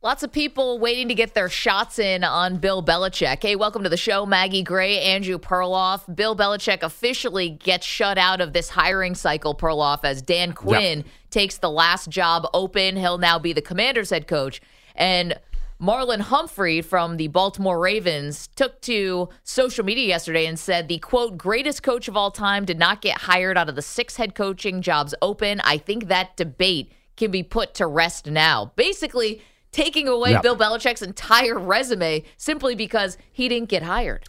Lots of people waiting to get their shots in on Bill Belichick. Hey, welcome to the show, Maggie Gray, Andrew Perloff. Bill Belichick officially gets shut out of this hiring cycle, Perloff, as Dan Quinn yep. takes the last job open. He'll now be the commander's head coach. And Marlon Humphrey from the Baltimore Ravens took to social media yesterday and said the quote, greatest coach of all time did not get hired out of the six head coaching jobs open. I think that debate can be put to rest now. Basically, taking away yep. Bill Belichick's entire resume simply because he didn't get hired.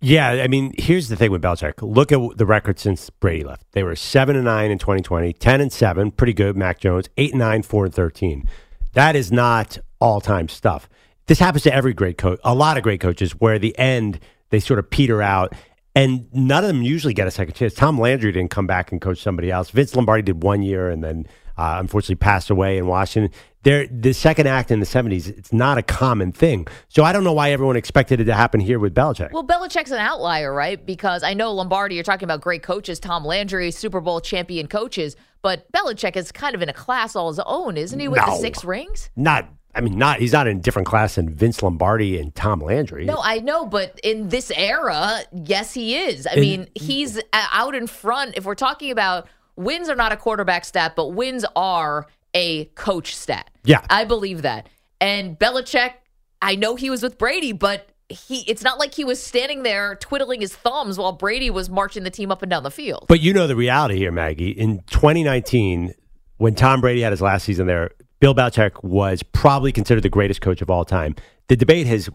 Yeah, I mean, here's the thing with Belichick. Look at the record since Brady left. They were seven and nine in 2020, 10 and seven, pretty good. Mac Jones, eight and nine, four and 13. That is not all time stuff. This happens to every great coach, a lot of great coaches, where the end they sort of peter out, and none of them usually get a second chance. Tom Landry didn't come back and coach somebody else. Vince Lombardi did one year, and then uh, unfortunately passed away in Washington. There, the second act in the 70s, it's not a common thing. So I don't know why everyone expected it to happen here with Belichick. Well, Belichick's an outlier, right? Because I know Lombardi, you're talking about great coaches, Tom Landry, Super Bowl champion coaches, but Belichick is kind of in a class all his own, isn't he, with no, the six rings? Not I mean, not he's not in a different class than Vince Lombardi and Tom Landry. No, I know, but in this era, yes, he is. I mean, he's out in front. If we're talking about wins are not a quarterback stat, but wins are a coach stat. Yeah. I believe that. And Belichick, I know he was with Brady, but he it's not like he was standing there twiddling his thumbs while Brady was marching the team up and down the field. But you know the reality here, Maggie. In 2019, when Tom Brady had his last season there, Bill Belichick was probably considered the greatest coach of all time. The debate has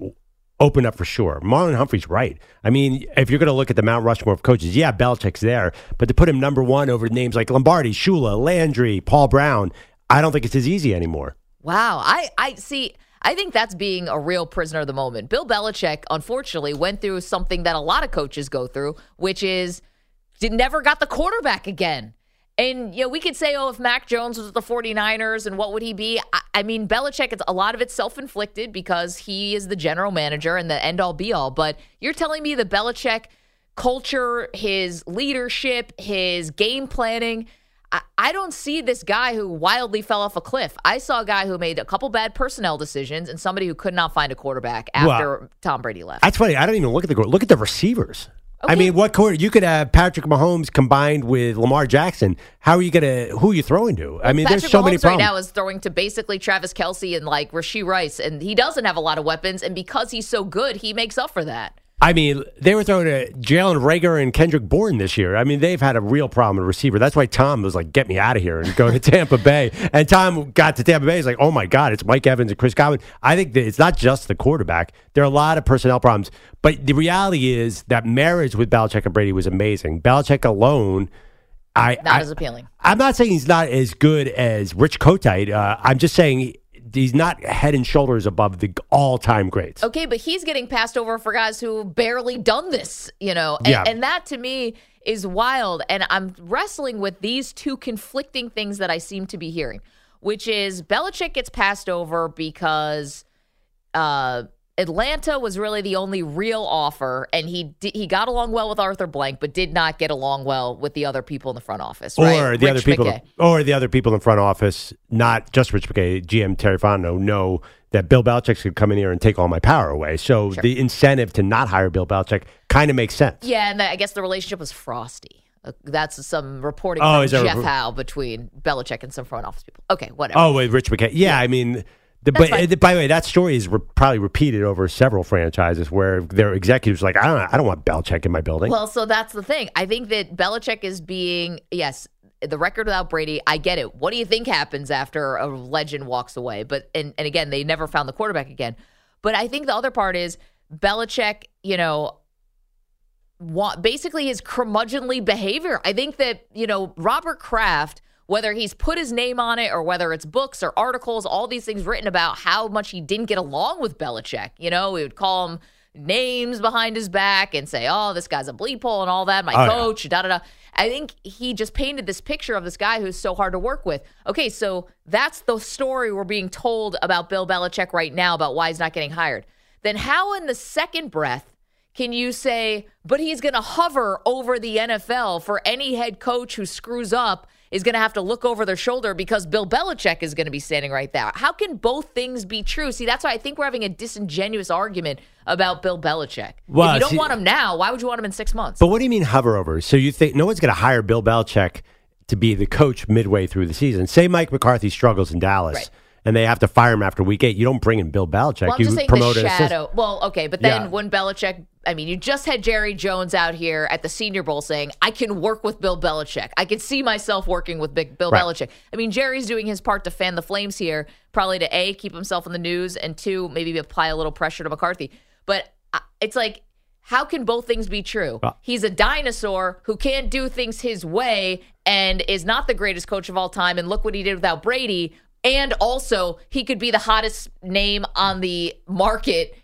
open up for sure. Marlon Humphrey's right. I mean, if you're going to look at the Mount Rushmore of coaches, yeah, Belichick's there, but to put him number one over names like Lombardi, Shula, Landry, Paul Brown, I don't think it's as easy anymore. Wow, I I see. I think that's being a real prisoner of the moment. Bill Belichick, unfortunately, went through something that a lot of coaches go through, which is did never got the quarterback again. And, you know, we could say, oh, if Mac Jones was with the 49ers and what would he be? I, I mean, Belichick, it's a lot of it's self inflicted because he is the general manager and the end all be all. But you're telling me the Belichick culture, his leadership, his game planning, I, I don't see this guy who wildly fell off a cliff. I saw a guy who made a couple bad personnel decisions and somebody who could not find a quarterback after well, Tom Brady left. That's funny. I don't even look at the look at the receivers. Okay. I mean, what quarter you could have Patrick Mahomes combined with Lamar Jackson? How are you gonna? Who are you throwing to? I mean, Patrick there's so Mahomes many problems. right now is throwing to basically Travis Kelce and like Rashee Rice, and he doesn't have a lot of weapons, and because he's so good, he makes up for that. I mean, they were throwing to Jalen Reagor and Kendrick Bourne this year. I mean, they've had a real problem at receiver. That's why Tom was like, "Get me out of here and go to Tampa Bay." And Tom got to Tampa Bay. He's like, "Oh my God, it's Mike Evans and Chris Godwin." I think that it's not just the quarterback. There are a lot of personnel problems, but the reality is that marriage with Belichick and Brady was amazing. Belichick alone. I, not I, as appealing. I'm not saying he's not as good as Rich Kotite. Uh, I'm just saying he's not head and shoulders above the all time greats. Okay, but he's getting passed over for guys who barely done this, you know, and, yeah. and that to me is wild. And I'm wrestling with these two conflicting things that I seem to be hearing, which is Belichick gets passed over because uh, Atlanta was really the only real offer, and he he got along well with Arthur Blank, but did not get along well with the other people in the front office, right? Or the Rich other people, McKay. or the other people in the front office, not just Rich McKay, GM Terry Fontenot, know that Bill Belichick could come in here and take all my power away. So sure. the incentive to not hire Bill Belichick kind of makes sense. Yeah, and I guess the relationship was frosty. Uh, That's some reporting Oh, from Jeff report- Howe between Belichick and some front office people. Okay, whatever. Oh, with Rich McKay. Yeah, I mean, the, but fine. uh, by the way, that story is re- probably repeated over several franchises where their executives are like, I don't, I don't want Belichick in my building. Well, so that's the thing. I think that Belichick is being yes, the record without Brady. I get it. What do you think happens after a legend walks away? But and and again, they never found the quarterback again. But I think the other part is Belichick. You know. wa- Basically, his curmudgeonly behavior. I think that, you know, Robert Kraft, whether he's put his name on it or whether it's books or articles, all these things written about how much he didn't get along with Belichick. You know, we would call him names behind his back and say, oh, this guy's a bleep hole and all that, my Oh, yeah. coach, da da da. I think he just painted this picture of this guy who's so hard to work with. Okay, so that's the story we're being told about Bill Belichick right now about why he's not getting hired. Then how in the second breath can you say, but he's going to hover over the NFL for any head coach who screws up is going to have to look over their shoulder because Bill Belichick is going to be standing right there? How can both things be true? See, that's why I think we're having a disingenuous argument about Bill Belichick. Well, if you don't see- want him now, why would you want him in six months? But what do you mean hover over? So you think no one's going to hire Bill Belichick to be the coach midway through the season? Say Mike McCarthy struggles in Dallas. Right. And they have to fire him after week eight. You don't bring in Bill Belichick. Well, I'm you just saying promote the shadow. Well, okay, but then Yeah. when Belichick, I mean, you just had Jerry Jones out here at the Senior Bowl saying, "I can work with Bill Belichick. I can see myself working with Big Bill Right. Belichick." I mean, Jerry's doing his part to fan the flames here, probably to a keep himself in the news, and two maybe apply a little pressure to McCarthy. But uh, it's like. How can both things be true? He's a dinosaur who can't do things his way and is not the greatest coach of all time. And look what he did without Brady. And also, he could be the hottest name on the market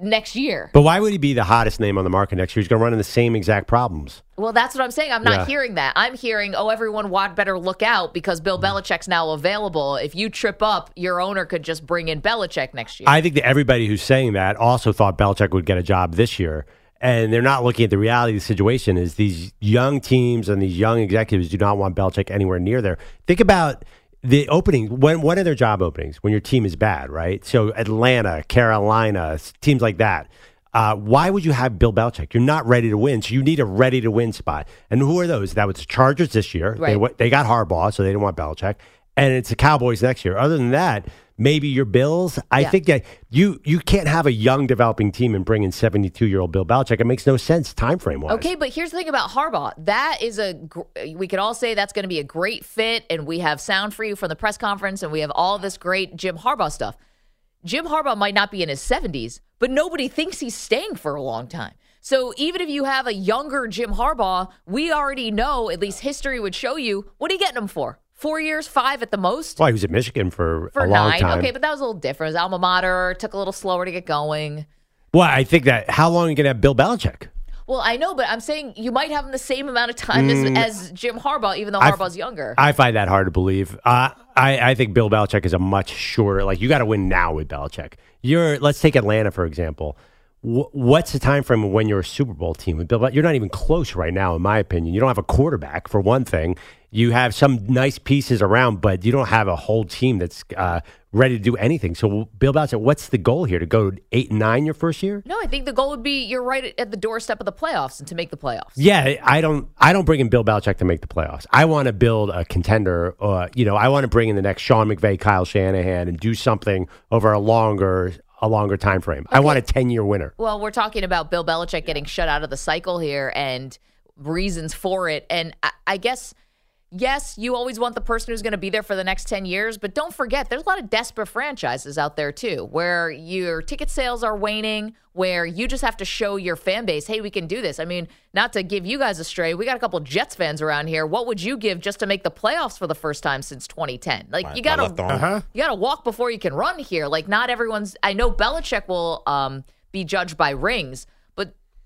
next year. But why would he be the hottest name on the market next year? He's going to run into the same exact problems. Well, that's what I'm saying. I'm not Yeah. hearing that. I'm hearing, oh, everyone want better look out because Bill Mm-hmm. Belichick's now available. If you trip up, your owner could just bring in Belichick next year. I think that everybody who's saying that also thought Belichick would get a job this year. And they're not looking at the reality of the situation is these young teams and these young executives do not want Belichick anywhere near there. Think about the opening when what are their job openings when your team is bad, right? So Atlanta, Carolina, teams like that. Uh, why would you have Bill Belichick? You're not ready to win, so you need a ready to win spot. And who are those? That was the Chargers this year. They Right. wa- they got Harbaugh, so they didn't want Belichick. And it's the Cowboys next year. Other than that, maybe your Bills. I Yeah. think that you you can't have a young developing team and bring in 72 year old Bill Belichick. It makes no sense time frame wise. Okay, but here's the thing about Harbaugh. That is a we could all say that's going to be a great fit, and we have sound for you from the press conference, and we have all this great Jim Harbaugh stuff. Jim Harbaugh might not be in his 70s, but nobody thinks he's staying for a long time. So even if you have a younger Jim Harbaugh, we already know, at least history would show you, what are you getting him for? Four years, five at the most? Well, he was at Michigan for, For a long nine. time. Okay, but that was a little different. His alma mater took a little slower to get going. well, I think that how long are you going to have Bill Belichick? Well, I know, but I'm saying you might have him the same amount of time as, as Jim Harbaugh, even though I- Harbaugh's younger. I find that hard to believe. Uh, I, I think Bill Belichick is a much shorter. Like you got to win now with Belichick. You're let's take Atlanta for example. Wh- what's the time frame when you're a Super Bowl team with Bill? You're not even close right now, in my opinion. You don't have a quarterback for one thing. You have some nice pieces around, but you don't have a whole team that's uh, ready to do anything. So, Bill Belichick, what's the goal here? To go eight and nine your first year? no, I think the goal would be you're right at the doorstep of the playoffs and to make the playoffs. Yeah, I don't. I don't bring in Bill Belichick to make the playoffs. I want to build a contender. Uh, you know, I want to bring in the next Sean McVay, Kyle Shanahan, and do something over a longer, a longer time frame. I want a ten year winner. Well, we're talking about Bill Belichick getting shut out of the cycle here and reasons for it. And I, I guess, yes, you always want the person who's going to be there for the next 10 years, but don't forget, there's a lot of desperate franchises out there too, where your ticket sales are waning, where you just have to show your fan base, hey, we can do this. I mean, not to give you guys a stray, we got a couple Jets fans around here. What would you give just to make the playoffs for the first time since 2010? Like, you got left arm. to. You got to walk before you can run here. Like, not everyone's. I know Belichick will um, be judged by rings, but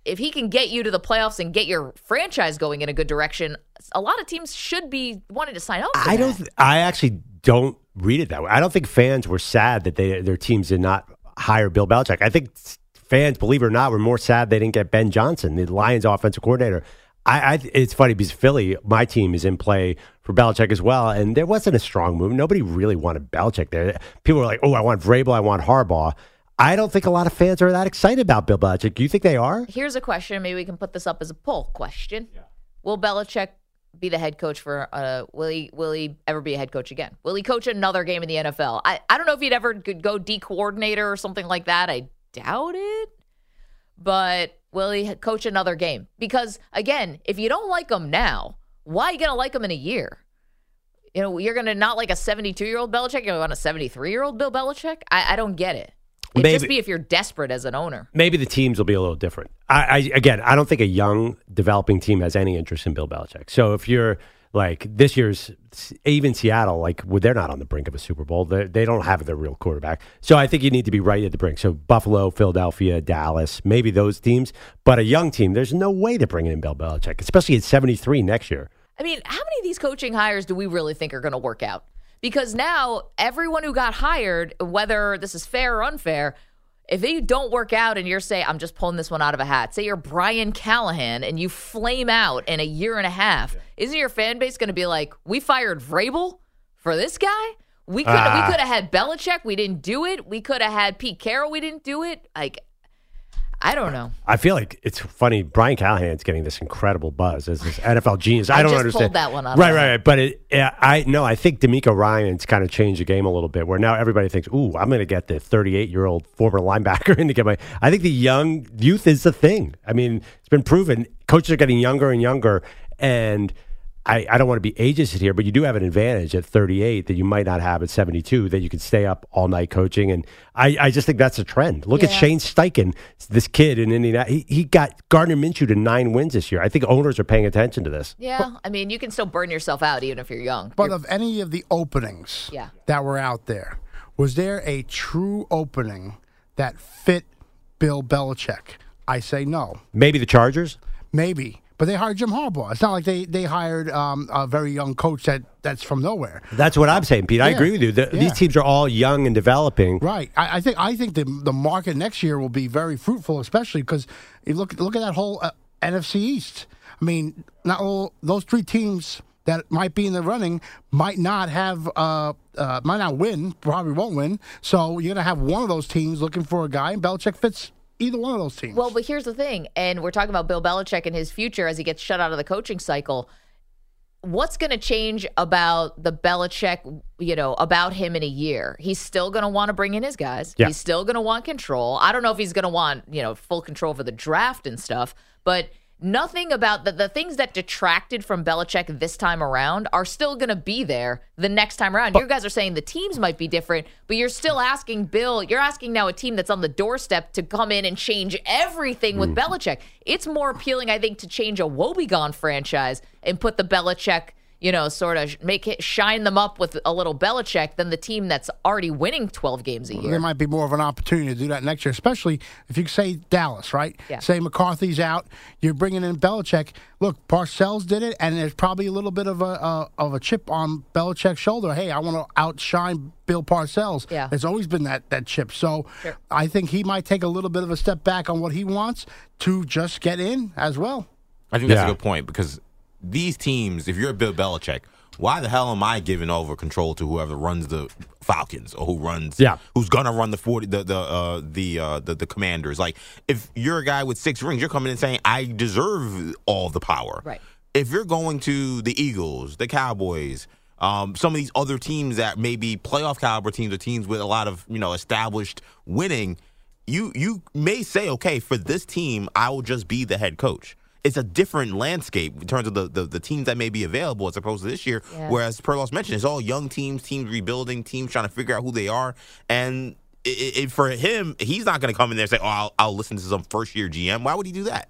if he can get you to the playoffs and get your franchise going in a good direction, a lot of teams should be wanting to sign up. For I that. don't. I actually don't read it that way. I don't think fans were sad that they their teams did not hire Bill Belichick. I think fans, believe it or not, were more sad they didn't get Ben Johnson, the Lions offensive coordinator. I, I it's funny because Philly, my team is in play for Belichick as well, and there wasn't a strong move. Nobody really wanted Belichick there. People were like, "Oh, I want Vrabel, I want Harbaugh." I don't think a lot of fans are that excited about Bill Belichick. Do you think they are? Here's a question. Maybe we can put this up as a poll question. will Belichick be the head coach for? Uh, will he? Will he ever be a head coach again? Will he coach another game in the NFL? I I don't know if he'd ever go D coordinator or something like that. I doubt it. But will he coach another game? Because again, if you don't like him now, why are you gonna like him in a year? You know, you're gonna not like a 72 year old Belichick. You're gonna want a 73 year old Bill Belichick. I, I don't get it. It'd Maybe- just be if you're desperate as an owner. Maybe the teams will be a little different. I, I again, I don't think a young developing team has any interest in Bill Belichick. So if you're like this year's, even Seattle, like well, they're not on the brink of a Super Bowl. They they don't have their real quarterback. So I think you need to be right at the brink. So Buffalo, Philadelphia, Dallas, maybe those teams. But a young team, there's no way to bring in Bill Belichick, especially at 73 next year. I mean, how many of these coaching hires do we really think are going to work out? Because now everyone who got hired, whether this is fair or unfair, if they don't work out and you're say, I'm just pulling this one out of a hat, say you're Brian Callahan and you flame out in a year and a half, isn't your fan base going to be like, we fired Vrabel for this guy? We could Ah. we could have had Belichick, we didn't do it. We could have had Pete Carroll, we didn't do it. Like, I don't know. I feel like it's funny. Brian Callahan's getting this incredible buzz as this NFL genius. I, I don't understand that one Right, right, right. But it, yeah, I no, I think DeMeco Ryans kind of changed the game a little bit. Where now everybody thinks, "Ooh, I'm going to get the 38 year old former linebacker in to get my." I think the young youth is the thing. I mean, it's been proven. Coaches are getting younger and younger, and I, I don't want to be ageist here, but you do have an advantage at 38 that you might not have at 72. That you can stay up all night coaching, and I, I just think that's a trend. Look at Shane Steichen, this kid in Indiana. He, he got Gardner Minshew to nine wins this year. I think owners are paying attention to this. Yeah, I mean, you can still burn yourself out even if you're young. But You're- of any of the openings Yeah. that were out there, was there a true opening that fit Bill Belichick? I say no. Maybe the Chargers. Maybe. But they hired Jim Harbaugh. It's not like they, they hired um, a very young coach that, that's from nowhere. That's what I'm saying, Pete. I Yeah. agree with you. The, Yeah. These teams are all young and developing. Right. I, I think I think the the market next year will be very fruitful, especially because you look look at that whole uh, NFC East. I mean, not all those three teams that might be in the running might not have uh, uh, might not win, probably won't win. So you're gonna have one of those teams looking for a guy, and Belichick fits either one of those teams. Well, but here's the thing, and we're talking about Bill Belichick and his future as he gets shut out of the coaching cycle. What's going to change about the Belichick, you know, about him in a year? He's still going to want to bring in his guys. Yeah. He's still going to want control. I don't know if he's going to want, you know, full control for the draft and stuff, but nothing about the, the things that detracted from Belichick this time around are still going to be there the next time around. you guys are saying the teams might be different, but you're still asking Bill, you're asking now a team that's on the doorstep to come in and change everything with mm. Belichick. It's more appealing, I think, to change a Wobegone franchise and put the Belichick you know, sort of make it shine them up with a little Belichick than the team that's already winning 12 games a year. there might be more of an opportunity to do that next year, especially if you say Dallas, right? Yeah. Say McCarthy's out, you're bringing in Belichick. Look, Parcells did it, and there's probably a little bit of a uh, of a chip on Belichick's shoulder. Hey, I want to outshine Bill Parcells. Yeah. there's always been that that chip. So I think he might take a little bit of a step back on what he wants to just get in as well. I think that's Yeah. a good point because these teams, if you're a Bill Belichick, why the hell am I giving over control to whoever runs the Falcons or who runs, Yeah. who's gonna run the forty, the the uh, the, uh, the the Commanders? Like, if you're a guy with six rings, you're coming in saying I deserve all the power. Right. If you're going to the Eagles, the Cowboys. Um, some of these other teams that may be playoff caliber teams or teams with a lot of you know established winning, you you may say, okay, for this team, I will just be the head coach. It's a different landscape in terms of the, the, the teams that may be available as opposed to this year. Yeah. Whereas Perloff's mentioned, it's all young teams, teams rebuilding, teams trying to figure out who they are. And it, it, for him, he's not going to come in there and say, "Oh, I'll, I'll listen to some first year GM." Why would he do that?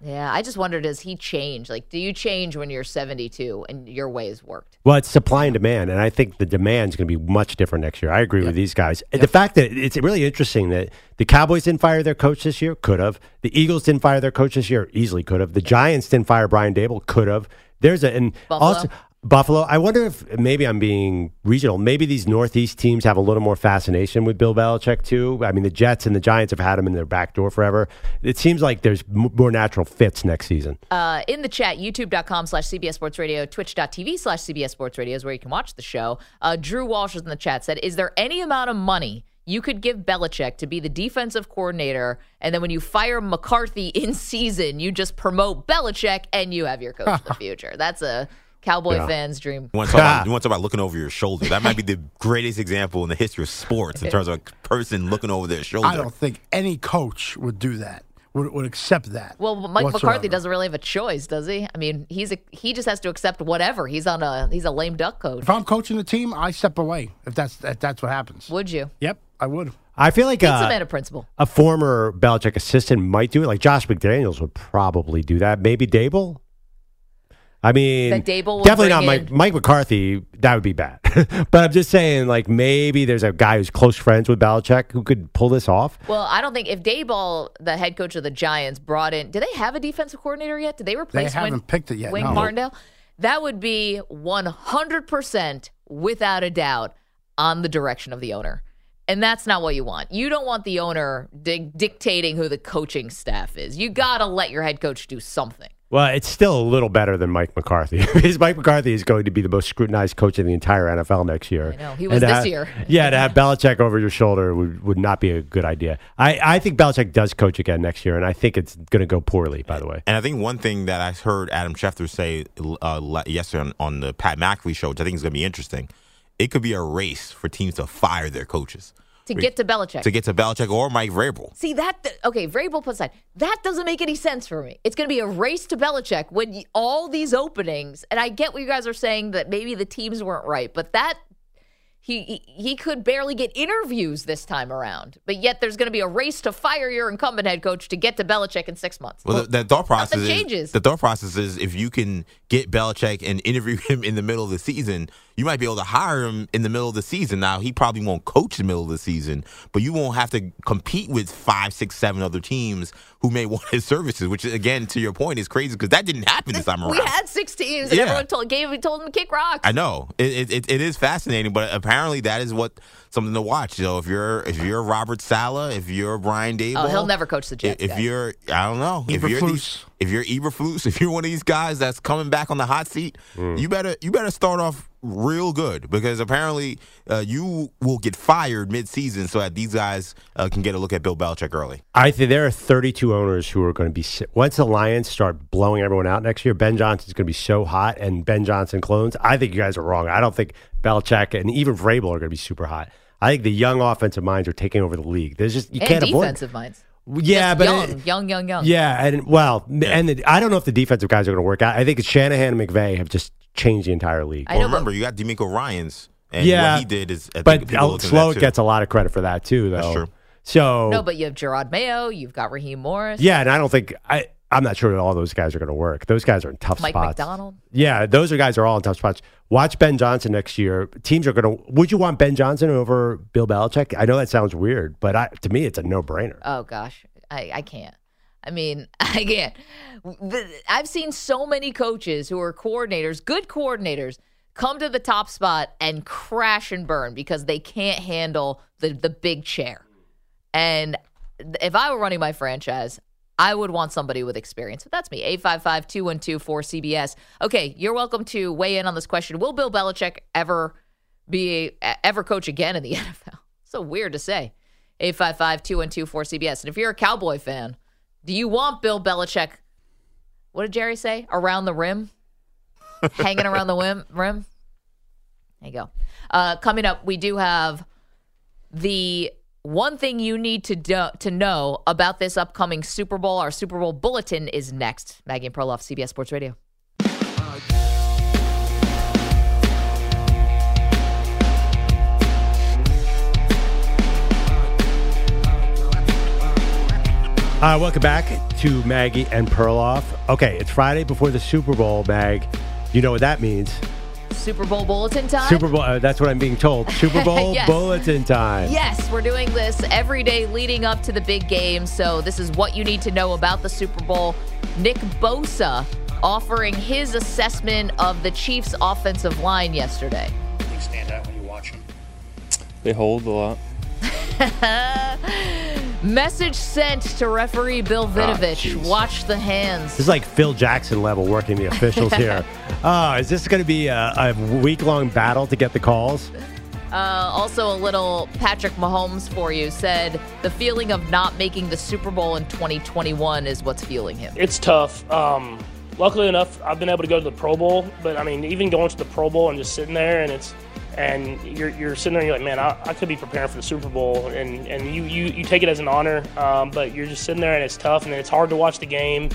Yeah, I just wonder does he change? Like, do you change when you're 72 and your ways worked? Well, it's supply and demand, and I think the demand is going to be much different next year. I agree with these guys. The fact that it's really interesting that the Cowboys didn't fire their coach this year, could have. The Eagles didn't fire their coach this year, easily could have. The Giants didn't fire Brian Daboll, could have. There's a and Buffalo? also Buffalo. I wonder if maybe I'm being regional. Maybe these Northeast teams have a little more fascination with Bill Belichick too. I mean, the Jets and the Giants have had him in their back door forever. It seems like there's m- more natural fits next season. Uh, in the chat, youtube.com slash CBS Sports Radio, twitch.tv slash CBS Sports Radio is where you can watch the show. Uh, Drew Walsh is in the chat said, Is there any amount of money you could give Belichick to be the defensive coordinator, and then when you fire McCarthy in season, you just promote Belichick and you have your coach of the future. That's a Cowboy Yeah. fan's dream. You want, to talk about, you want to talk about looking over your shoulder? That might be the greatest example in the history of sports in terms of a person looking over their shoulder. I don't think any coach would do that. Would, would accept that. Well, Mike whatsoever. McCarthy doesn't really have a choice, does he? I mean, he's a he just has to accept whatever. He's on a he's a lame duck coach. If I'm coaching the team, I step away. If that's if that's what happens. Would you? Yep, I would. I feel like It's a uh, man of principle. a former Belichick assistant might do it. Like Josh McDaniels would probably do that. Maybe Daboll. I mean, That Daboll definitely not Mike, in- Mike McCarthy. That would be bad. but I'm just saying, like maybe there's a guy who's close friends with Belichick who could pull this off. Well, I don't think if Daboll, the head coach of the Giants, brought in, do they have a defensive coordinator yet? Did they replace They haven't Win- picked it yet, Wink no. Martindale? That would be 100% without a doubt on the direction of the owner. And that's not what you want. You don't want the owner di- dictating who the coaching staff is. You got to let your head coach do something. Well, it's still a little better than Mike McCarthy because Mike McCarthy is going to be the most scrutinized coach in the entire NFL next year. I know. He was And this have- year. Yeah, to have Belichick over your shoulder would, would not be a good idea. I, I think Belichick does coach again next year, and I think it's going to go poorly, by the way. And I think one thing that I heard Adam Schefter say uh, yesterday on, on the Pat McAfee show, which I think is going to be interesting, it could be a race for teams to fire their coaches To get to Belichick. to get to Belichick or Mike Vrabel. See that? Okay, Vrabel put aside. That doesn't make any sense for me. It's going to be a race to Belichick when all these openings, and I get what you guys are saying that maybe the teams weren't right, but that he he, he could barely get interviews this time around. But yet there's going to be a race to fire your incumbent head coach to get to Belichick in six months. Well, the, the thought process Nothing is changes. the thought process is if you can get Belichick and interview him in the middle of the season, you might be able to hire him in the middle of the season. Now he probably won't coach the middle of the season, but you won't have to compete with five, six, seven other teams who may want his services. Which again, to your point, is crazy because that didn't happen this time around. we had six teams, and Yeah. everyone told gave told him to kick rocks. I know it, it, it, it is fascinating, but apparently that is what something to watch. So if you're if you're Robert Saleh, if you're Brian Daboll, Oh, he'll never coach the Jets, If guys. you're, I don't know, if you're Eberflus. these, if you're Eberflus, if you're one of these guys that's coming back on the hot seat, Mm. you better you better start off real good because apparently uh, you will get fired mid-season so that these guys uh, can get a look at Bill Belichick early. I think there are 32 owners who are going to be once the Lions start blowing everyone out next year. Ben Johnson's going to be so hot, and Ben Johnson clones. I think you guys are wrong. I don't think Belichick and even Vrabel are going to be super hot. I think the young offensive minds are taking over the league. There's just you and can't avoid. defensive minds. Yeah, Just but young, it- young, young, young. yeah, and well, and the, I don't know if the defensive guys are going to work out. I think Shanahan and McVay have just changed the entire league. I Well, know, remember, you got DeMeco Ryans, and yeah, what he did is, I but people look at Slow that too. gets a lot of credit for that too. Though. That's true. So No, but you have Jerod Mayo. You've got Raheem Morris. yeah, and I don't think I. I'm not sure that all those guys are going to work. Those guys are in tough Mike spots. Macdonald. Yeah, those are guys are all in tough spots. Watch Ben Johnson next year. Teams are going to. Would you want Ben Johnson over Bill Belichick? I know that sounds weird, but I, to me, it's a no brainer. Oh gosh, I, I can't. I mean, I can't. I've seen so many coaches who are coordinators, good coordinators, come to the top spot and crash and burn because they can't handle the the big chair. And if I were running my franchise, I would want somebody with experience. But that's me. 855 212 4CBS. Okay, you're welcome to weigh in on this question. Will Bill Belichick ever be ever coach again in the NFL? So weird to say. 855 212 4CBS. And if you're a Cowboy fan, do you want Bill Belichick? What did Jerry say? Around the rim? Hanging around the rim? rim? There you go. Uh, coming up, we do have the one thing you need to do, to know about this upcoming Super Bowl. Our Super Bowl bulletin is next. Maggie and Perloff, CBS Sports Radio. Uh, welcome back to Maggie and Perloff. Okay, it's Friday before the Super Bowl, Mag. You know what that means? Super Bowl bulletin time. Super Bowl. Uh, that's what I'm being told. Super Bowl Yes. bulletin time. Yes, we're doing this every day leading up to the big game. So, this is what you need to know about the Super Bowl. Nick Bosa offering his assessment of the Chiefs' offensive line yesterday. Things stand out when you watch them. They hold a lot. Message sent to referee Bill Vinovich. jeez. Watch the hands. This is like Phil Jackson level working the officials here. Oh, is this going to be a, a week long battle to get the calls? Uh, also, a little Patrick Mahomes for you said the feeling of not making the Super Bowl in 2021 is what's fueling him. It's tough. Um, luckily enough, I've been able to go to the Pro Bowl, but I mean, even going to the Pro Bowl and just sitting there and it's and you're, you're sitting there and you're like, man, I, I could be preparing for the Super Bowl, and, and you, you, you take it as an honor, um, but you're just sitting there and it's tough, and it's hard to watch the game.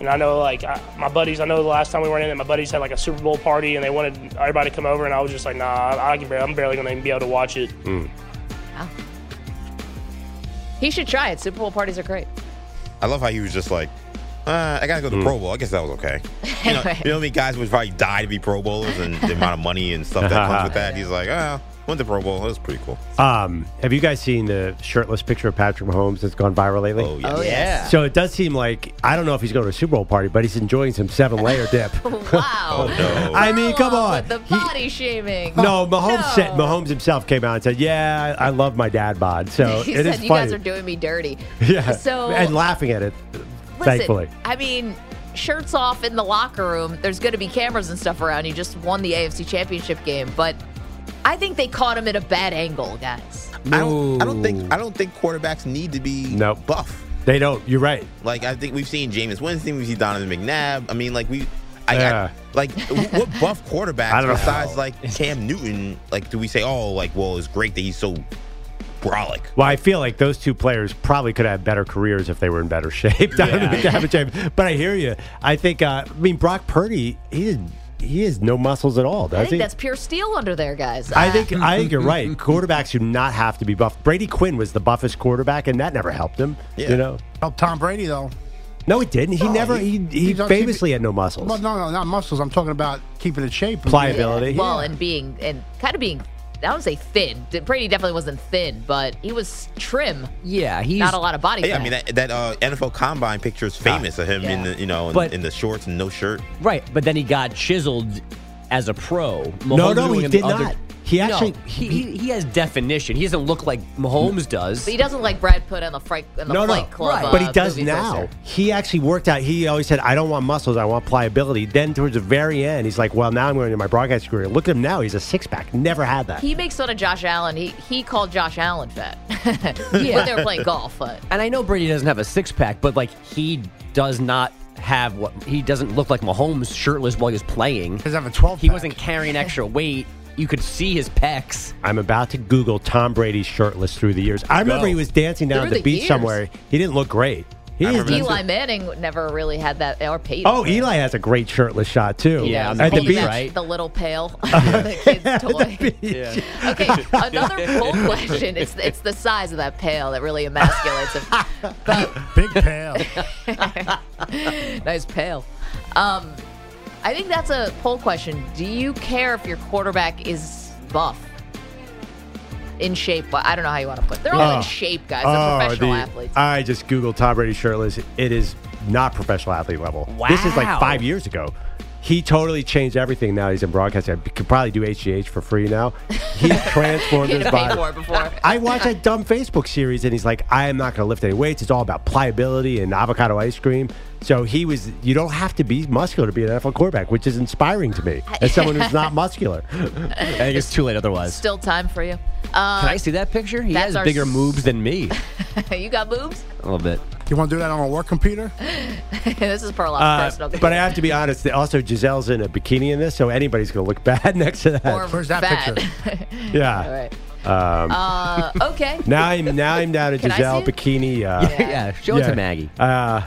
And I know, like, I, my buddies, I know the last time we were in it, my buddies had like a Super Bowl party, and they wanted everybody to come over, and I was just like, nah, I can barely, I'm barely going to be able to watch it. Wow. He should try it. Super Bowl parties are great. I love how he was just like, uh, I gotta go to the Pro Bowl. I guess that was okay. You know, Anyway. you know how many guys would probably die to be Pro Bowlers and the amount of money and stuff that comes with that. He's like, oh, went to Pro Bowl. That was pretty cool. Um, have you guys seen the shirtless picture of Patrick Mahomes that's gone viral lately? Oh yeah. Oh, yeah. So it does seem like I don't know if he's going to a Super Bowl party, but he's enjoying some seven layer dip. Wow. no. I mean, come on. With the He- body shaming. no, Mahomes said Mahomes himself came out and said, "Yeah, I I love my dad bod." So he it said is you funny. guys are doing me dirty. yeah, So and laughing at it. Listen, thankfully, I mean, shirts off in the locker room. There's going to be cameras and stuff around. You just won the AFC Championship game, but I think they caught him at a bad angle, guys. I don't. I don't think. I don't think quarterbacks need to be Nope. buff. they don't. You're right. Like I think we've seen Jameis Winston, we've seen Donovan McNabb. I mean, like we, I, Yeah. I like what buff quarterbacks I don't know. besides like Cam Newton? Like, do we say, oh, like, well, it's great that he's so brolic? Well, I feel like those two players probably could have better careers if they were in better shape. Donovan McNabb and James. But I hear you. I think. Uh, I mean, Brock Purdy. He is. He has no muscles at all, does I he? that's pure steel under there, guys. I think I think you're right. Quarterbacks do not have to be buff. Brady Quinn was the buffest quarterback, and that never helped him. Yeah. You know. Help Tom Brady though. No, he didn't. He No, never. he- He, he famously TV had no muscles. Well, no, no, not muscles. I'm talking about keeping in shape. Pliability. Well, and being and kind of being, I don't say thin. Brady definitely wasn't thin, but he was trim. Yeah, he's Not a lot of body Hey, fat. I mean that, that uh, NFL Combine picture is famous of him in the you know in, But- in the shorts and no shirt. right, but then he got chiseled as a pro. No, Mahomes no, doing he did the other- not. He No, actually- he, he, he has definition. He doesn't look like Mahomes does. but he doesn't like Brad Pitt on the Fright in the no, no, Fight Club. but he uh, does now. poster. He actually worked out. He always said, "I don't want muscles. I want pliability." Then towards the very end, he's like, "Well, now I'm going to my broadcast career. Look at him now. He's a six pack. Never had that." He makes fun of Josh Allen. He he called Josh Allen fat when they were playing golf. But and I know Brady doesn't have a six pack, but like he does not have what he doesn't look like Mahomes shirtless while he was playing. Does have a 12 He pack. wasn't carrying extra weight. You could see his pecs. I'm about to Google Tom Brady's shirtless through the years. I remember Go. he was dancing down at the, the beach years. somewhere. He didn't look great. He is- Eli Manning never really had that, or Peyton. Oh, Eli has a great shirtless shot too. Yeah, on the the at the beach, beach. Right? The little pail, the kid's toy. the beach. Okay, another poll question. It's it's the size of that pail that really emasculates him. But big pail. nice pail. Um, I think that's a poll question. Do you care if your quarterback is buff? In shape, but I don't know how you want to put. It. They're all Oh. in shape, guys. They're oh, professional the- athletes. I just Googled Tom Brady shirtless. It is not professional athlete level. Wow. This is like five years ago. He totally changed everything now he's in broadcasting. He could probably do HGH for free now. He transformed He his had pay body. for it before. I watched that dumb Facebook series and he's like, I am not going to lift any weights. It's all about pliability and avocado ice cream. So he was, you don't have to be muscular to be an NFL quarterback, which is inspiring to me as someone who's not muscular. I think it's too late otherwise. Still time for you. Uh, Can I see that picture? He has bigger s- moves than me. you got boobs? A little bit. You want to do that on a work computer? this is Perloff's Uh, personal. but I have to be honest. Also, Gisele's in a bikini in this, so anybody's going to look bad next to that. Or Where's that fat. picture? yeah. All right. Um, Uh, okay. now I'm now I'm down to Can Gisele bikini. Uh, Yeah, yeah. Show it to Maggie. Uh,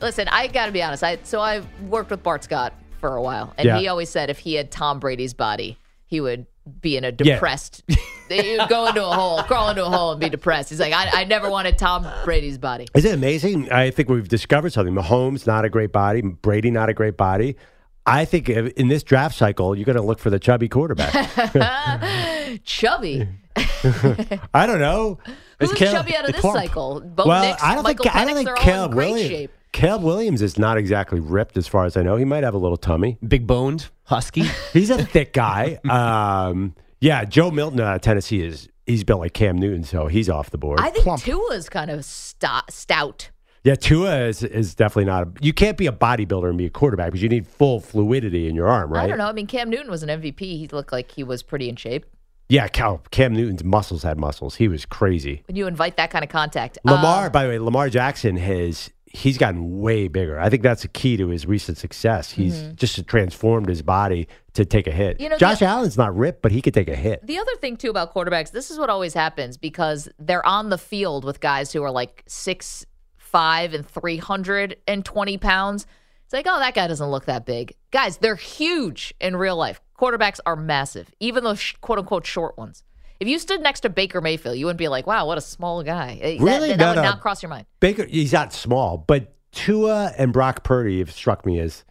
Listen, I got to be honest. I so I worked with Bart Scott for a while, and Yeah. he always said if he had Tom Brady's body, he would be in a depressed. He'd go into a hole, crawl into a hole, and be depressed. He's like, I, I never wanted Tom Brady's body. is it amazing? I think we've discovered something. Mahomes not a great body. Brady not a great body. I think in this draft cycle, you're going to look for the chubby quarterback. Chubby. I don't know. Who's Caleb- chubby out of this cycle? Bo well, Nix, I don't Michael think I don't think Caleb Williams. shape. Caleb Williams is not exactly ripped, as far as I know. He might have a little tummy. Big boned, husky. He's a thick guy. Um, yeah, Joe Milton out of Tennessee is he's built like Cam Newton, so he's off the board. I think Plump. Tua's kind of sto- stout. yeah, Tua is, is definitely not. A, you can't be a bodybuilder and be a quarterback because you need full fluidity in your arm, right? I don't know. I mean, Cam Newton was an MVP. He looked like he was pretty in shape. Yeah, Cal, Cam Newton's muscles had muscles. He was crazy. When you invite that kind of contact. Lamar, Um, by the way, Lamar Jackson has he's gotten way bigger. I think that's the key to his recent success. He's just transformed his body to take a hit. Mm-hmm. You know, Josh the- Allen's not ripped, but he could take a hit. The other thing too about quarterbacks, this is what always happens because they're on the field with guys who are like six five and three hundred and twenty pounds. It's like, oh, that guy doesn't look that big. Guys, they're huge in real life. Quarterbacks are massive, even those sh- quote unquote short ones. If you stood next to Baker Mayfield, you wouldn't be like, wow, what a small guy. That- Really? That, No, would no. not um, cross your mind. Baker, he's not small, but Tua and Brock Purdy have struck me as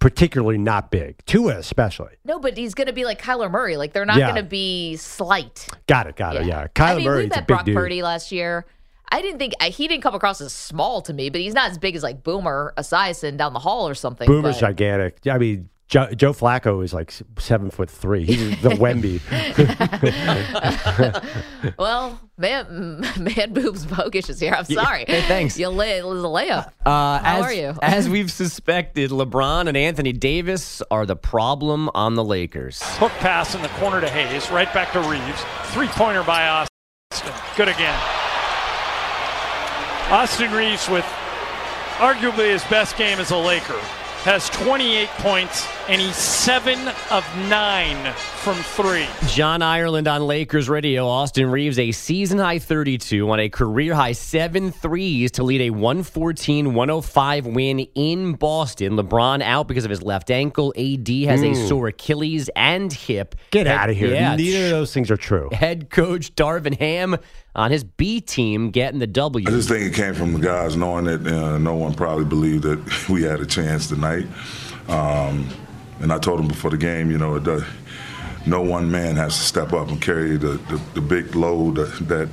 particularly not big. Tua, especially. No, but he's going to be like Kyler Murray. Like they're not Yeah. going to be slight. Got it, got it. Yeah, Kyler I mean, Murray's we a big Brock dude. Purdy last year. I didn't think he didn't come across as small to me, but he's not as big as like Boomer Esiason down the hall or something. Boomer's but- gigantic. I mean, Joe, Joe Flacco is like seven foot three. He's the Wemby. Well, man, man, boobs bogus is here. I'm sorry. Hey, thanks. You lay, it was layup. Uh, How as, are you? as we've suspected, LeBron and Anthony Davis are the problem on the Lakers. Hook pass in the corner to Hayes, right back to Reaves. Three pointer by Austin. Good again. Austin Reaves with arguably his best game as a Laker has 28 points and he's seven of nine from three. John Ireland on Lakers radio. Austin Reaves, a season high 32 on a career high seven threes to lead a 114 105 win in Boston. LeBron out because of his left ankle. AD has a sore Achilles and hip. Get Head- out of here. Yeah, Neither of those things are true. Head coach Darvin Ham on his B team getting the W. I just think it came from the guys knowing that uh, no one probably believed that we had a chance tonight. Um, and I told them before the game, you know, it does, no one man has to step up and carry the, the, the big load that, that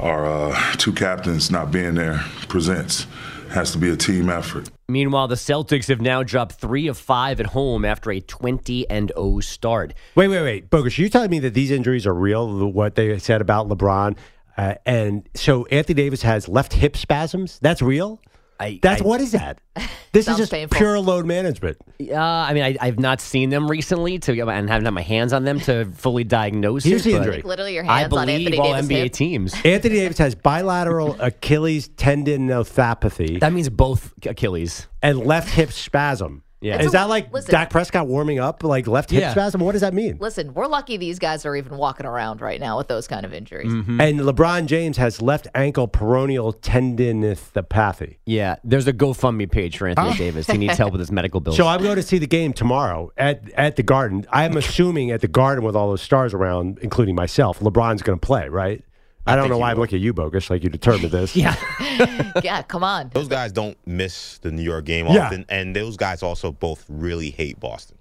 our uh, two captains not being there presents. has to be a team effort. Meanwhile, the Celtics have now dropped three of five at home after a 20 and 0 start. Wait, wait, wait. Bogus, you telling me that these injuries are real, what they said about LeBron? Uh, and so Anthony Davis has left hip spasms? That's real? I, That's I- what is that? This is just painful. pure load management. Uh, I mean, I, I've not seen them recently to and haven't had my hands on them to fully diagnose Here's it. the injury. Literally your I hands on believe Anthony all Davis' NBA hip. teams. Anthony Davis has bilateral Achilles tendinopathy That means both Achilles. and left hip spasm. Yeah. Is So, that like listen- Dak Prescott warming up, like left hip Yeah. spasm? What does that mean? Listen, we're lucky these guys are even walking around right now with those kind of injuries. Mm-hmm. And LeBron James has left ankle peroneal tendinopathy. Yeah, there's a GoFundMe page for Anthony Davis. He needs help with his medical bills. So I'm going to see the game tomorrow at at the Garden. I'm assuming at the Garden with all those stars around, including myself, LeBron's going to play, right? I, don't know why I'm looking at you, bogus, like you determined this. yeah, yeah, come on. Those guys don't miss the New York game Yeah. often, and those guys also both really hate Boston.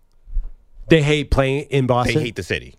They hate playing in Boston. They hate the city.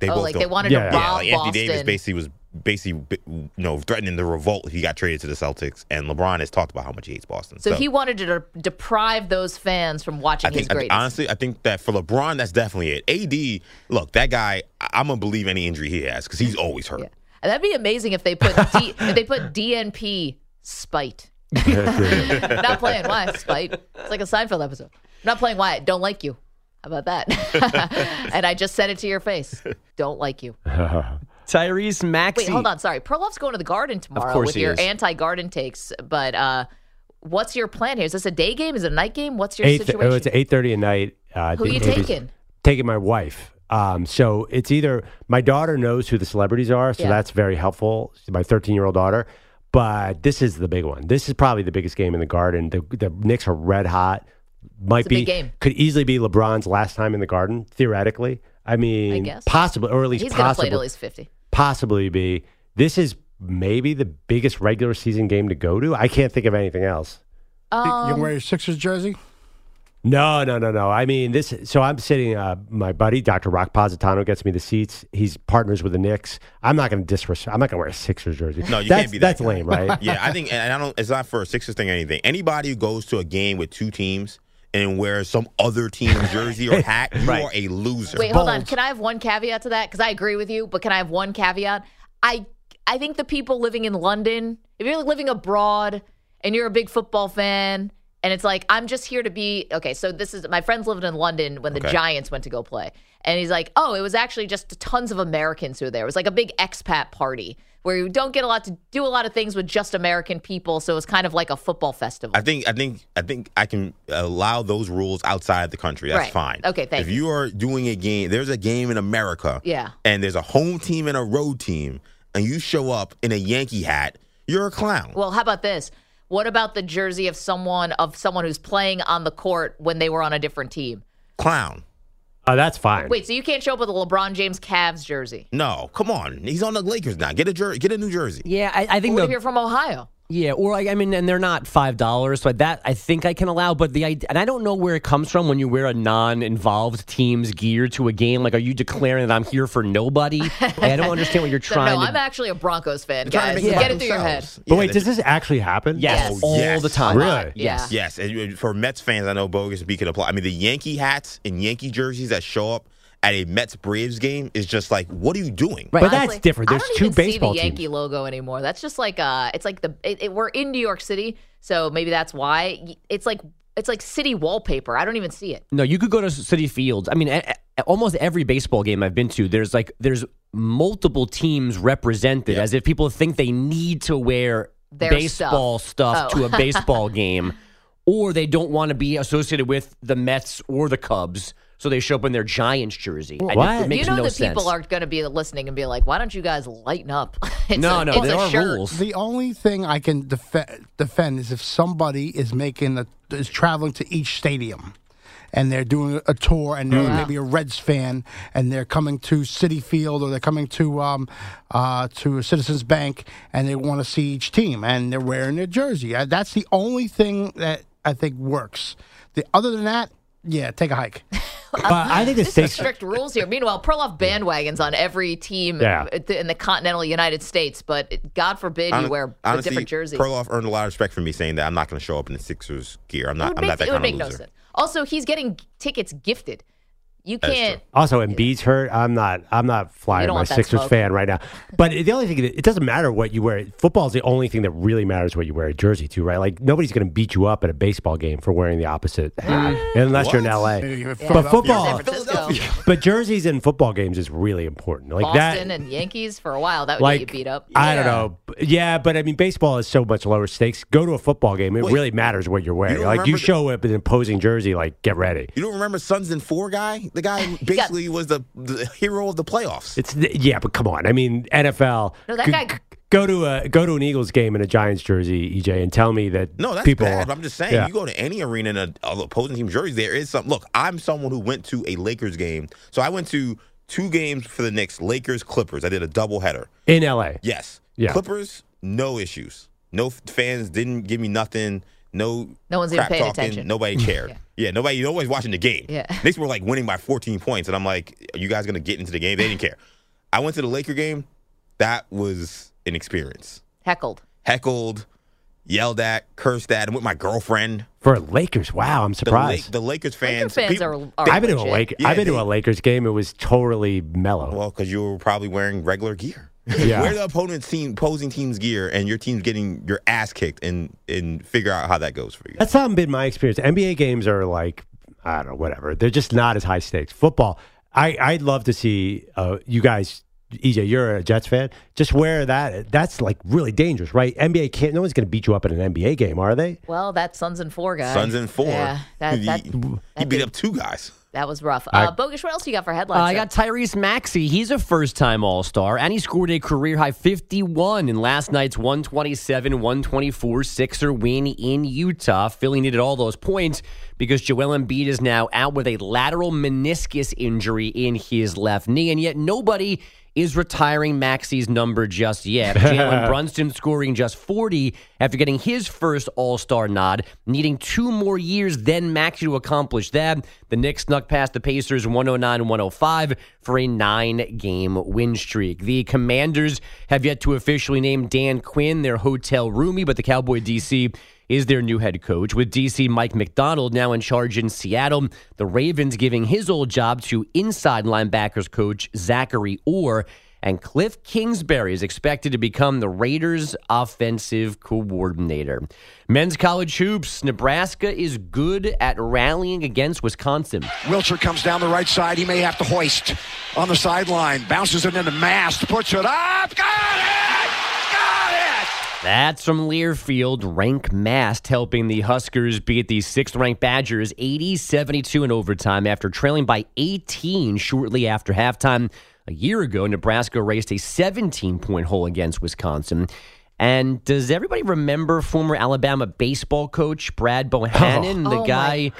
They Oh, both like they don't. wanted Yeah. to Yeah, Yeah, rob like Anthony Boston. Davis basically was basically you know threatening the revolt. He got traded to the Celtics, and LeBron has talked about how much he hates Boston. so, he wanted to de- deprive those fans from watching I think his I honestly, I think that for LeBron, that's definitely it. AD, look, that guy, I- I'm gonna believe any injury he has because he's always hurt. Yeah. And that'd be amazing if they put D- if they put DNP spite. Not playing why spite. It's like a Seinfeld episode. Not playing why don't like you. How about that? and I just said it to your face. Don't like you. Tyrese Maxey. Wait, hold on. Sorry, Perloff's going to the Garden tomorrow course with your is. anti-Garden takes. But uh, what's your plan here? Is this a day game? Is it a night game? What's your Eight, situation? oh, it's eight thirty at night. Uh, Who you taking? Taking my wife. Um, so it's either my daughter knows who the celebrities are, so Yeah. that's very helpful. My 13 year old daughter. But this is the big one. This is probably the biggest game in the Garden. The, the Knicks are red hot. Might It's a be big game. could easily be LeBron's last time in the Garden theoretically. I mean, guess. possibly, or at least He's going to play possibly, till he's fifty. possibly be. This is maybe the biggest regular season game to go to. I can't think of anything else. you Um, can wear your Sixers jersey. No, no, no, no. I mean, this. So I'm sitting. Uh, my buddy, Dr. Rock Positano, gets me the seats. He's partners with the Knicks. I'm not going to disrespect. I'm not going to wear a Sixers jersey. No, you that's, can't be that That's guy. lame, right? Yeah, I think, and I don't. It's not for a Sixers thing or anything. Anybody who goes to a game with two teams and wears some other team's jersey or hat, you are a loser. Wait, hold on. Can I have one caveat to that? Because I agree with you, but can I have one caveat? I I think the people living in London, if you're living abroad and you're a big football fan And it's like, I'm just here to be okay. So this is my friend's lived in London when the Okay. Giants went to go play. And he's like, Oh, it was actually just tons of Americans who were there. It was like a big expat party where you don't get a lot to do a lot of things with just American people. So it was kind of like a football festival. I think I think I think I can allow those rules outside the country. That's Right. fine. Okay, thank if you. you are doing a game, there's a game in America. Yeah. And there's a home team and a road team, and you show up in a Yankee hat, you're a clown. Well, how about this? What about the jersey of someone of someone who's playing on the court when they were on a different team? Clown. Oh, that's fine. Wait, so you can't show up with a LeBron James Cavs jersey? No, come on. He's on the Lakers now. Get a jer- get a new jersey. Yeah, I, I think What the, if you're from Ohio? Yeah, or like I mean, and they're not five dollars, so that I think I can allow. But the and I don't know where it comes from when you wear a non-involved team's gear to a game. Like, are you declaring that I'm here for nobody? I don't understand what you're trying no, to. I'm actually a Broncos fan, Trying to guys. make Get it through your head. But Yeah, wait, they- does this actually happen? yes, Yes. all Yes. the time. Really? Yeah. Yes, and for Mets fans, I know bogus B can apply. I mean, the Yankee hats and Yankee jerseys that show up at a Mets Braves game is just like, what are you doing? But that's different. There's I don't two even baseball see the Yankee teams. logo anymore. That's just like uh, it's like the it, it- we're in New York City, so maybe that's why it's like it's like city wallpaper. I don't even see it. No, you could go to Citi Fields. I mean, a, a- almost every baseball game I've been to, there's like there's multiple teams represented, Yeah. as if people think they need to wear Their baseball stuff, Oh. to a baseball game, or they don't want to be associated with the Mets or the Cubs, so they show up in their Giants jersey. And it- It, makes you know no that sense. people are going to be listening and be like, "Why don't you guys lighten up?" It's no, a, no, it's there a are shirt. rules. The only thing I can def- defend is if somebody is making a, is traveling to each stadium. And they're doing a tour, and they're maybe a Reds fan, and they're coming to Citi Field or they're coming to um, uh, to Citizens Bank, and they want to see each team, and they're wearing their jersey. Uh, That's the only thing that I think works. The other than that, yeah, take a hike. But I think the This is stakes. strict rules here. Meanwhile, Perloff bandwagons on every team Yeah. in the continental United States, but God forbid you Hon- wear a honestly, different jersey. Perloff earned a lot of respect from me saying that I'm not going to show up in the Sixers gear. I'm it not. would I'm make, not that it would kind make of no loser. sense. Also, he's getting tickets gifted. You can't. Also, Embiid's hurt. I'm not. I'm not flying my Sixers smoke. fan right now. But the only thing it doesn't matter what you wear. Football is the only thing that really matters what you wear a jersey to, right? Like nobody's going to beat you up at a baseball game for wearing the opposite hat, unless you're in LA. Maybe But football, San but jerseys in football games is really important. Like Boston, that. and Yankees for a while. That would like get you beat up. I don't know. Yeah, but I mean, baseball is so much lower stakes. Go to a football game; it Wait. really matters what you're wearing. don't like you show up in an imposing jersey, like get ready. You don't remember Suns and Four guy? The guy who basically was the, the hero of the playoffs. It's yeah, but come on. I mean, NFL. No, that g- guy- g- Go to a go to an Eagles game in a Giants jersey, EJ, and tell me that No, that's people. bad. I'm just saying, Yeah. you go to any arena in a, a opposing team jersey, there is some. Look, I'm someone who went to a Lakers game, so I went to two games for the Knicks, Lakers Clippers. I did a double header. in LA. Yes, Yeah. Clippers, no issues. No fans didn't give me nothing. No, No one's even paying talking. attention. Nobody cared. yeah. Nobody. Nobody's watching the game. Yeah. Knicks were like winning by 14 points, and I'm like, "Are you guys gonna get into the game?" They didn't care. I went to the Laker game. That was an experience. Heckled. Heckled, yelled at, cursed at, and with my girlfriend. For Lakers, wow, I'm The, La- surprised. the Lakers fans. fans peop- are- are I've been to a legit. Yeah, I've been to a Lakers game. It was totally mellow. Well, because you were probably wearing regular gear. Yeah. Wear the opponent's team, opposing team's gear, and your team's getting your ass kicked, and and figure out how that goes for you. That's not been my experience. NBA games are like I don't know, whatever. They're just not as high stakes. Football, I I'd love to see uh, you guys. EJ, you're a Jets fan. Just wear that. That's like really dangerous, right? NBA can't. No one's going to beat you up at an NBA game, are they? Well, that Sons and Four guys. Sons and four. Yeah, that, he, that, he beat did- up two guys. That was rough. Uh, Bogus, what else you got for Uh, headlines? I got Tyrese Maxey. He's a first time All Star, and he scored a career high 51 in last night's 127 124 Sixer win in Utah. Philly needed all those points because Joel Embiid is now out with a lateral meniscus injury in his left knee, and yet nobody is retiring Maxey's number just yet. Jalen Brunson scoring just 40 after getting his first All Star nod, needing two more years than Maxey to accomplish that. The Knicks snuck past the Pacers 109 105 for a nine game win streak. The Commanders have yet to officially name Dan Quinn their hotel roomie, but the Cowboy DC is their new head coach. With DC Mike Macdonald now in charge in Seattle, the Ravens giving his old job to inside linebackers coach Zachary Orr And Cliff Kingsbury is expected to become the Raiders' offensive coordinator. Men's college hoops. Nebraska is good at rallying against Wisconsin. Wilcher comes down the right side. He may have to hoist on the sideline. Bounces it into the Mast. Puts it up. Got it! That's from Learfield. Rienk Mast helping the Huskers beat the sixth ranked Badgers 80 72 in overtime after trailing by 18 shortly after halftime. A year ago, Nebraska raced a 17 point hole against Wisconsin. And does everybody remember former Alabama baseball coach Brad Bohannon, the Oh, guy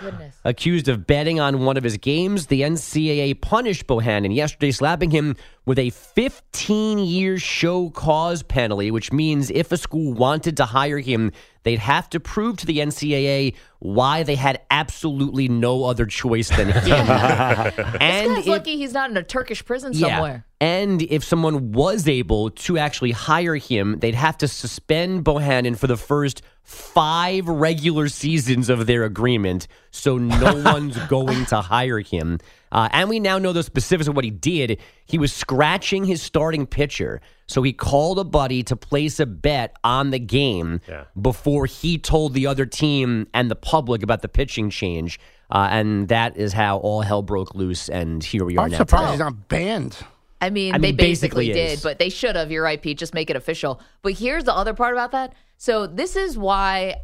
accused of betting on one of his games? The NCAA punished Bohannon yesterday, slapping him with a 15 year show cause penalty, which means if a school wanted to hire him, they'd have to prove to the NCAA why they had absolutely no other choice than him. This and guy's if- lucky he's not in a Turkish prison somewhere. and if someone was able to actually hire him, they'd have to suspend Bohannon for the first five regular seasons of their agreement. So no one's going to hire him. Uh, and we now know the specifics of what he did. He was scratching his starting pitcher. So he called a buddy to place a bet on the game before he told the other team and the public about the pitching change. Uh, and that is how all hell broke loose. And here we are I'm now. surprised he's not banned. I mean, I they mean, basically, basically did, but they should have. You're right, Pete. Just make it official. But here's the other part about that. So this is why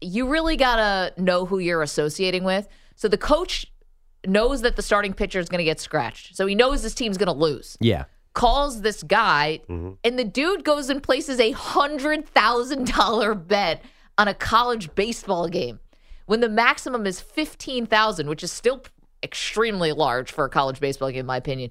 you really gotta know who you're associating with. So the coach knows that the starting pitcher is going to get scratched. So he knows this team's going to lose. Yeah. Calls this guy, mm-hmm. and the dude goes and places a hundred thousand dollar bet on a college baseball game when the maximum is fifteen thousand, which is still extremely large for a college baseball game, in my opinion.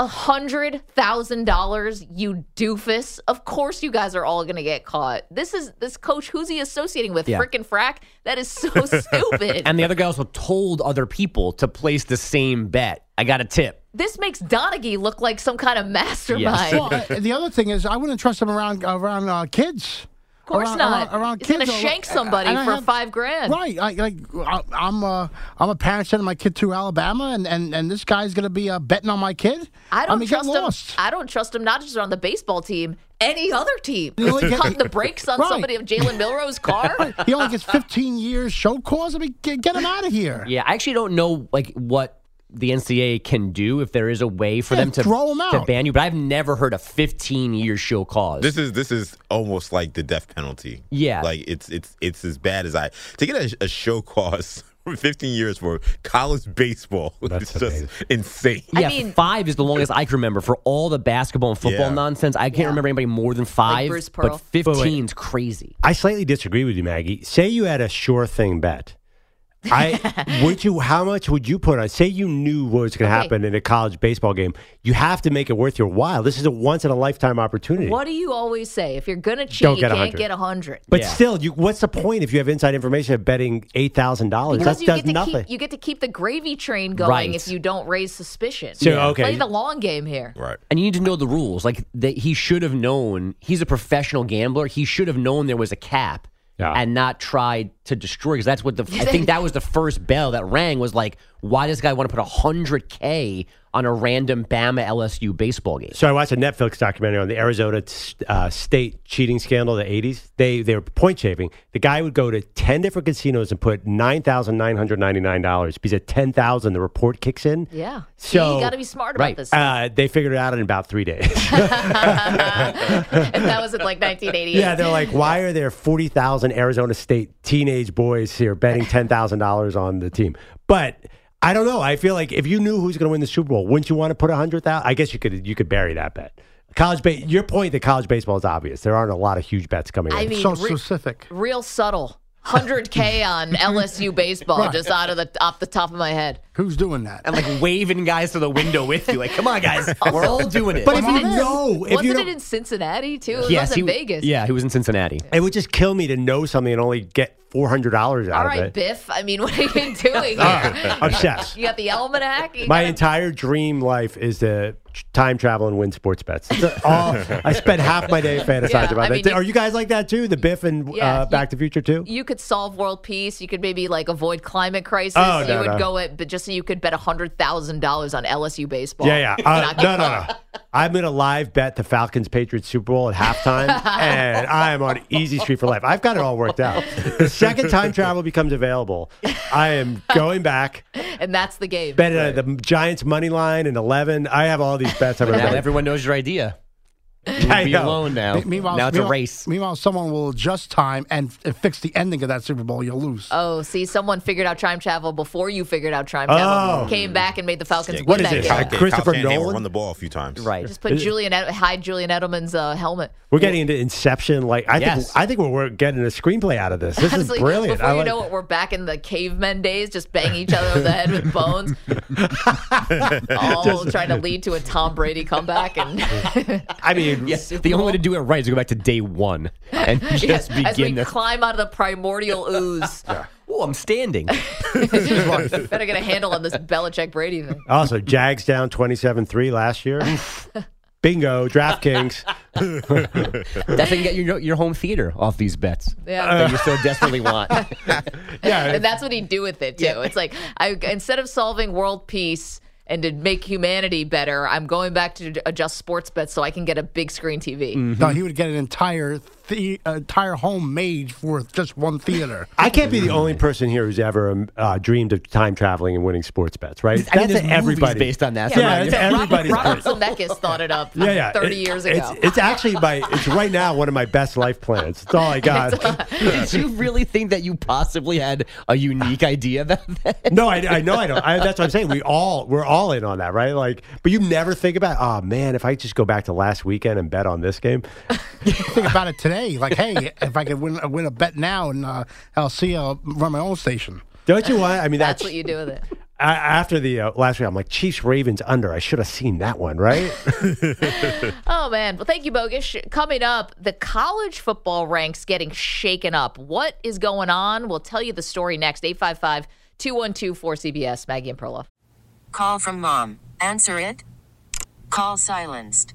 A hundred thousand dollars, you doofus. Of course you guys are all gonna get caught. This is this coach, who's he associating with? Yeah. Frickin' frack? That is so stupid. And the other guy also told other people to place the same bet. I got a tip. this makes Donaghy look like some kind of mastermind. Well, uh, the other thing is, I wouldn't trust him around around uh, kids. Of course around, not. Around, around He's kids. gonna shank somebody And I for have- five grand. Right, I, like I, I'm uh, I'm a parent sending my kid to Alabama, and, and, and this guy's gonna be uh, betting on my kid. I don't mean, get trust lost. him. I don't trust him not just on the baseball team, any other team. You only get- Cutting the brakes on Right. somebody of Jalen Milroe's car. He only gets 15 years show cause. I mean, get, get him out of here. Yeah, I actually don't know like what the NCAA can do if there is a way for Yeah, them to throw 'em to out. to ban you, but I've never heard a 15 year show cause. This is this is almost like the death penalty. Yeah. like it's it's it's as bad as I to get a, a show cause 15 years for college baseball. That's it's just insane. yeah, I mean- five is the longest I can remember for all the basketball and football Yeah. nonsense. I can't remember anybody more than five, Bruce Pearl. but 15's crazy. I slightly disagree with you, Maggie. Say you had a sure thing bet. I would you. How much would you put on? Say you knew what was going to Okay. happen in a college baseball game. You have to make it worth your while. This is a once in a lifetime opportunity. What do you always say? If you're gonna cheat, Don't you get can't 100. get a hundred. But Yeah. still, you, what's the point if you have inside information of betting eight thousand dollars? Because That you does get to nothing. keep you get to keep the gravy train going Right. if you don't raise suspicion. So, Yeah. okay. play the long game here. Right. And you need to know the rules. Like that, he should have known. He's a professional gambler. He should have known there was a cap, Yeah. and not try to destroy. Because that's what the I think that was the first bell that rang. Was like, why does this guy want to put hundred k on a random Bama LSU baseball game? So I watched a Netflix documentary on the Arizona uh, state cheating scandal of the 80s. They they were point shaving. The guy would go to 10 different casinos and put $9,999 because at 10,000 the report kicks in. Yeah. So- you got to be smart about right. this. Uh, they figured it out in about three days. and that was in like 1988. yeah, they're like, why are there 40,000 Arizona State teenage boys here betting $10,000 on the team? But I don't know. I feel like if you knew who's going to win the Super Bowl, wouldn't you want to put a 100,000? I guess you could you could bury that bet. College ba- your point that college baseball is obvious. There aren't a lot of huge bets coming I in. mean, so re- specific. real subtle. 100k on LSU baseball just out of the off the top of my head. Who's doing that? And like waving guys to the window with you, like, come on, guys, we're all doing it. But if Wasn't you know, if Wasn't you it know, in Cincinnati too? It yes, was he Vegas. Yeah, he was in Cincinnati. it would just kill me to know something and only get four hundred dollars out All of right, it. Biff. I mean, what are you doing? here? Obsessed. You got the almanac. You My gotta- entire dream life is to time travel and win sports bets. It's all, I spend half my day fantasizing Yeah, about I that. mean, Are you guys like that too? The Biff and Yeah, uh, you- Back to the Future too? you could solve world peace. You could maybe like avoid climate crisis. Oh, you no, would no. go it, but just so you could bet hundred thousand dollars on LSU baseball. Yeah, yeah. Uh, no, no, no. I'm going to live bet the Falcons Patriots Super Bowl at halftime, and I am on easy street for life. I've got it all worked out. The second time travel becomes available, I am going back, and that's the game. betting on the Giants money line and 11. I have all these bets. I'm going to Now bet. everyone knows your idea. I You'll be alone now. Me- Meanwhile, now it's a race. Meanwhile, someone will adjust time and f- fix the ending of that Super Bowl. You'll lose. Oh, see, someone figured out time travel before you figured out time travel. Oh. Came back and made the Falcons Yeah, win What is that it, game. Kyle- Christopher Kyle Shanahan will Nolan? run the ball a few times. Right. Just put Julian Ed- hide Julian Edelman's uh, helmet. We're getting into Inception. Like I Yes. think, I think we're, we're getting a screenplay out of this. This Honestly, is brilliant. Before I you like- know it, we're back in the cavemen days, just banging each other over the head with bones, all trying to lead to a Tom Brady comeback. And I mean, Yes, the only way to do it right is to go back to day one and just Yes, as we begin the. climb out of the primordial ooze, Oh, I'm standing. better get a handle on this Belichick Brady thing. Also, Jags down 27-3 last year. Bingo, DraftKings. That's how get your your home theater off these bets Yeah. that you so desperately want. yeah, and that's what he'd do with it too. It's like I instead of solving world peace and to make humanity better, I'm going back to adjust sports bets so I can get a big screen TV. No, mm-hmm. he would get an entire the entire home made for just one theater. I can't be the only person here who's ever um, uh, dreamed of time traveling and winning sports bets, right? I mean, That's there's movies everybody based on that. Yeah, yeah, right, it's everybody's. Robert Zemeckis thought it up yeah, yeah. 30 It- years ago. It's actually my. It's right now one of my best life plans. It's all I got. Did you really think that you possibly had a unique idea about that? No, I, I know I don't. I, that's what I'm saying. We all we're all in on that, right? Like, but you never think about, oh man, if I just go back to last weekend and bet on this game. Think about it today. Like, hey, if I could win, win a bet now, and uh, I'll see. I'll run my own station. Don't you want? I mean, That's that's, what you do with it. a- after the uh, last week. I'm like Chiefs Ravens under. I should have seen that one, right? Oh man. Well, thank you, Bogus. Coming up, the college football ranks getting shaken up. What is going on? We'll tell you the story next. 855 212 4CBS. Maggie and Perloff. Call from mom. Answer it. Call silenced.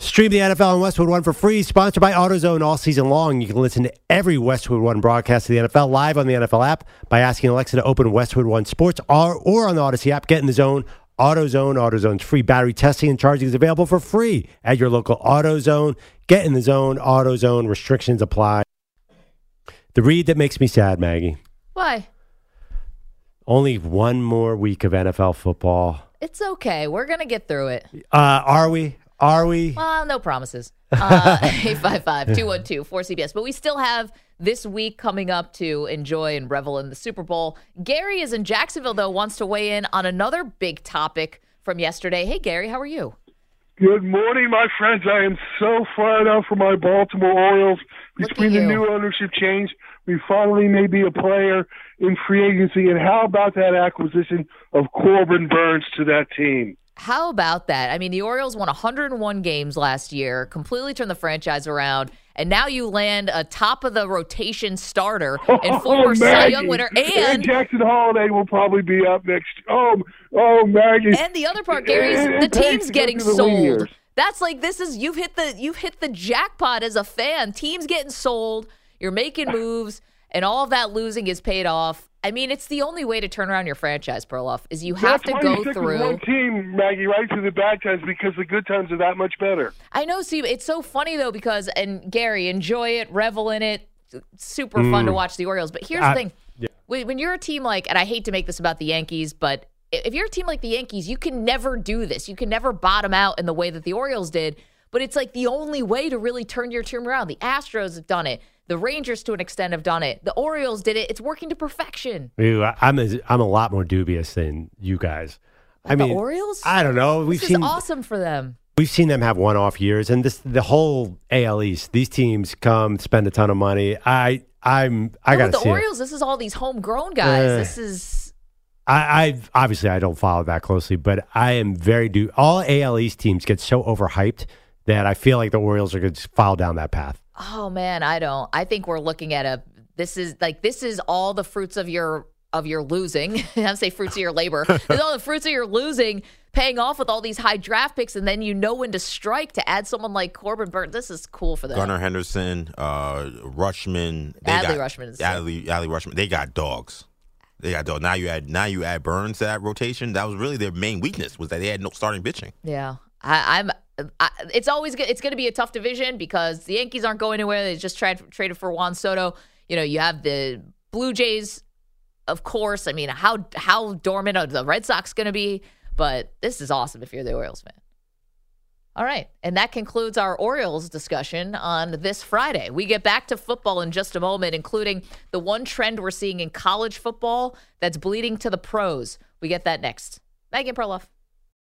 Stream the NFL on Westwood One for free. Sponsored by AutoZone all season long. You can listen to every Westwood One broadcast of the NFL live on the NFL app by asking Alexa to open Westwood One Sports or, or on the Audacy app. Get in the zone. AutoZone. AutoZone's free battery testing and charging is available for free at your local AutoZone. Get in the zone. AutoZone. Restrictions apply. The read that makes me sad, Maggie. Why? Only one more week of NFL football. It's okay. We're going to get through it. Uh, are we? Are we? Well, no promises. Uh, 855 212 4CBS. But we still have this week coming up to enjoy and revel in the Super Bowl. Gary is in Jacksonville, though, wants to weigh in on another big topic from yesterday. Hey, Gary, how are you? Good morning, my friends. I am so fired up for my Baltimore Orioles. Between the you. new ownership change, we finally may be a player in free agency. And how about that acquisition of Corbin Burnes to that team? How about that? I mean, the Orioles won 101 games last year, completely turned the franchise around, and now you land a top of the rotation starter oh, and former Cy Maggie. Young winner, and and Jackson Holliday will probably be up next. Oh, oh, Maggie. and the other part, Gary, is the team's getting the sold. That's like this is you've hit the you've hit the jackpot as a fan. Teams getting sold, you're making moves, and all of that losing is paid off. I mean, it's the only way to turn around your franchise, Perloff, is you have That's to why you go stick with through. one team, Maggie, right through the bad times because the good times are that much better. I know, Steve. It's so funny though because and Gary, enjoy it, revel in it. Super fun to Mm. watch the Orioles. But here's I- the thing: when, when you're a team like, and I hate to make this about the Yankees, but if you're a team like the Yankees, you can never do this. You can never bottom out in the way that the Orioles did. but it's like the only way to really turn your team around. The Astros have done it. The Rangers, to an extent, have done it. The Orioles did it. It's working to perfection. Ew, I- I'm a, I'm a lot more dubious than you guys. I the mean, Orioles? I don't know. We've this seen is awesome for them. we've seen them have one off years, and this the whole AL East. These teams come spend a ton of money. I I'm I No, got the see. it. Orioles, this is all these homegrown guys. Eh. this is I, I obviously I don't follow that closely, but I am very do. All AL East teams get so overhyped that I feel like the Orioles are going to follow down that path. oh man, I don't. I think we're looking at a. This is like this is all the fruits of your of your losing. I say fruits of your labor. It's all the fruits of your losing paying off with all these high draft picks, and then you know when to strike to add someone like Corbin Burnes. This is cool for them. Gunnar Henderson, uh, Rutschman, they Adley got, Rutschman is- Adley, Adley Rutschman. They got dogs. They got dogs. Now you add now you add Burnes to that rotation. That was really their main weakness was that they had no starting pitching. Yeah, I, I'm. It's always it's going to be a tough division because the Yankees aren't going anywhere. They just tried traded for Juan Soto. You know, you have the Blue Jays, of course. I mean, how how dormant are the Red Sox going to be? But this is awesome if you're the Orioles fan. All right, and that concludes our Orioles discussion on this Friday. We get back to football in just a moment, including the one trend we're seeing in college football that's bleeding to the pros. We get that next. Maggie and Perloff.